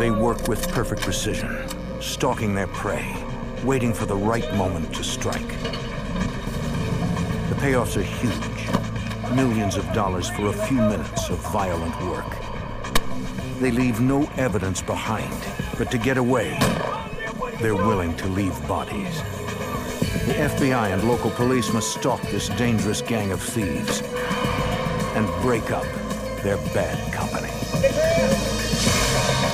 They work with perfect precision, stalking their prey, waiting for the right moment to strike. The payoffs are huge. Millions of dollars for a few minutes of violent work. They leave no evidence behind, but to get away, they're willing to leave bodies. The FBI and local police must stalk this dangerous gang of thieves and break up their bad company.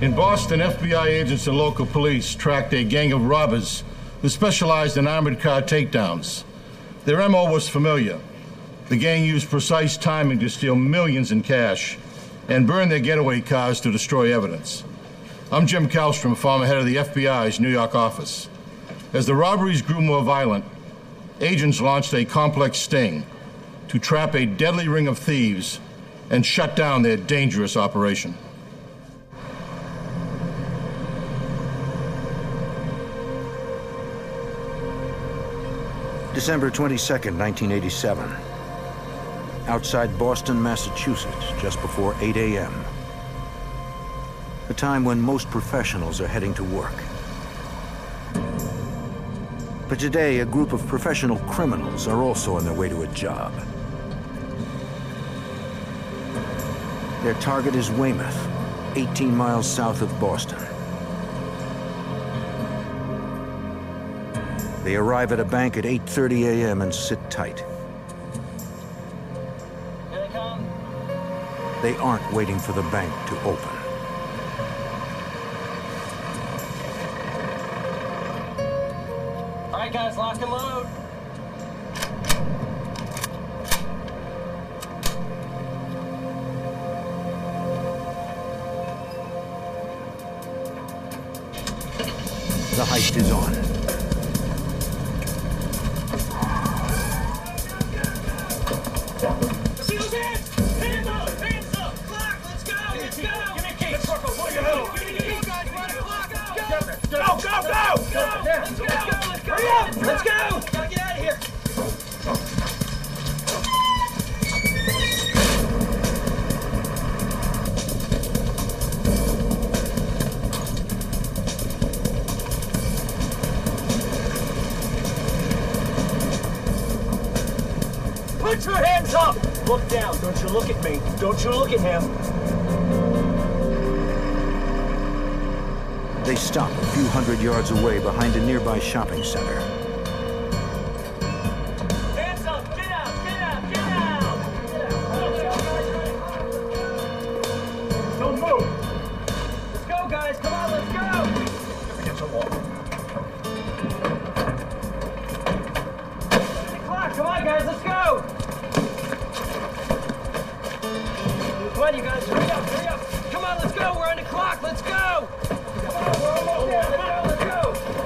In Boston, FBI agents and local police tracked a gang of robbers who specialized in armored car takedowns. Their MO was familiar. The gang used precise timing to steal millions in cash and burn their getaway cars to destroy evidence. I'm Jim Kallstrom, former head of the FBI's New York office. As the robberies grew more violent, agents launched a complex sting to trap a deadly ring of thieves and shut down their dangerous operation. December 22nd, 1987. Outside Boston, Massachusetts, just before 8 a.m. A time when most professionals are heading to work. But today, a group of professional criminals are also on their way to a job. Their target is Weymouth, 18 miles south of Boston. They arrive at a bank at 8.30 a.m. and sit tight. Here they come. They aren't waiting for the bank to open. All right, guys, lock and load. The heist is on. Let's go! Put your hands up! Look down. Don't you look at me. Don't you look at him. They stop a few hundred yards away behind a nearby shopping center. Hands up! Get out! Get out! Get out! Don't move! Let's go, guys! Come on, let's go! Get some water. The clock! Come on, guys! Let's go! On, you guys! Hurry up! Hurry up! Come on, let's go! We're on the clock! Let's go! Come on, we're almost there! Let's go! Let's go!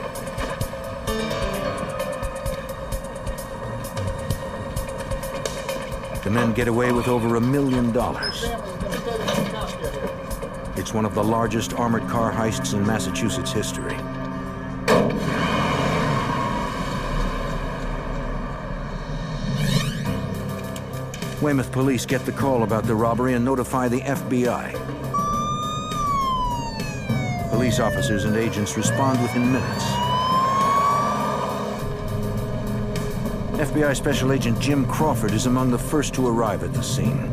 The men get away with over a million dollars. It's one of the largest armored car heists in Massachusetts history. Weymouth police get the call about the robbery and notify the FBI. Police officers and agents respond within minutes. FBI Special Agent Jim Crawford is among the first to arrive at the scene.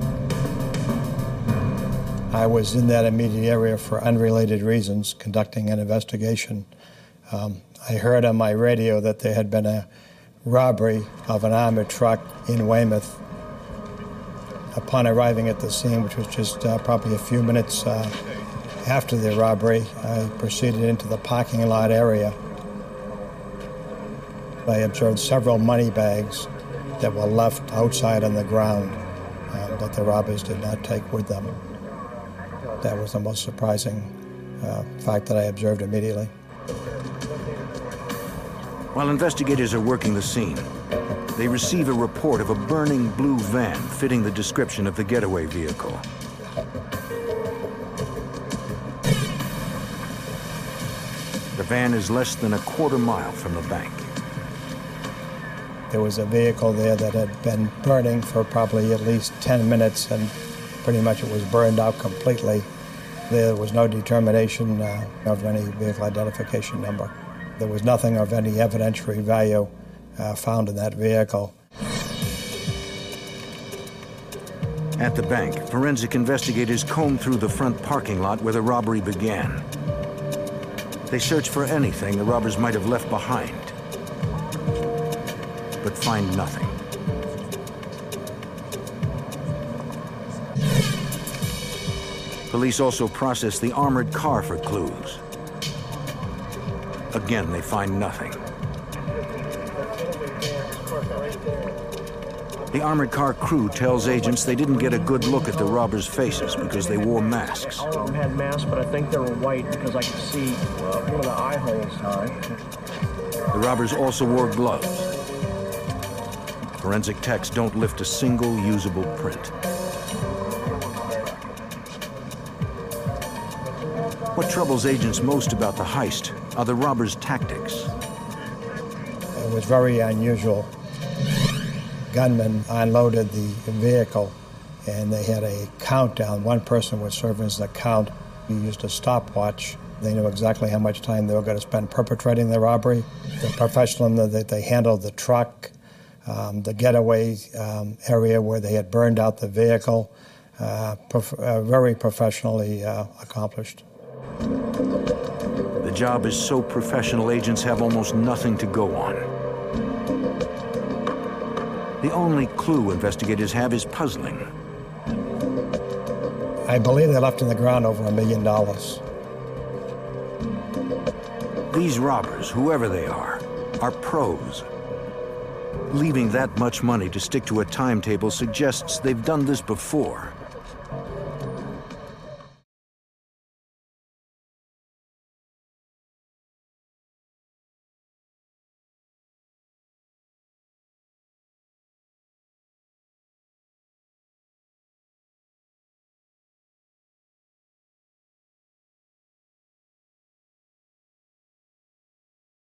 I was in that immediate area for unrelated reasons, conducting an investigation. Um, I heard on my radio that there had been a robbery of an armored truck in Weymouth. Upon arriving at the scene, which was just uh, probably a few minutes uh, after the robbery, I proceeded into the parking lot area. I observed several money bags that were left outside on the ground uh, that the robbers did not take with them. That was the most surprising uh, fact that I observed immediately. While investigators are working the scene, they receive a report of a burning blue van fitting the description of the getaway vehicle. The van is less than a quarter mile from the bank. There was a vehicle there that had been burning for probably at least 10 minutes, and pretty much it was burned out completely. There was no determination uh, of any vehicle identification number. There was nothing of any evidentiary value uh, found in that vehicle. At the bank, forensic investigators comb through the front parking lot where the robbery began. They search for anything the robbers might have left behind, but find nothing. Police also process the armored car for clues. Again, they find nothing. The armored car crew tells agents they didn't get a good look at the robbers' faces because they wore masks. All of them had masks, but I think they were white because I could see one of the eye holes. The robbers also wore gloves. Forensic techs don't lift a single usable print. What troubles agents most about the heist are the robbers' tactics. It was very unusual. Gunmen unloaded the vehicle and they had a countdown. One person was serving as the count. He used a stopwatch. They knew exactly how much time they were going to spend perpetrating the robbery. The professional that they handled the truck, um, the getaway um, area where they had burned out the vehicle, uh, prof- uh, very professionally uh, accomplished. The job is so professional, agents have almost nothing to go on. The only clue investigators have is puzzling. I believe they left in the ground over a million dollars. These robbers, whoever they are, are pros. Leaving that much money to stick to a timetable suggests they've done this before.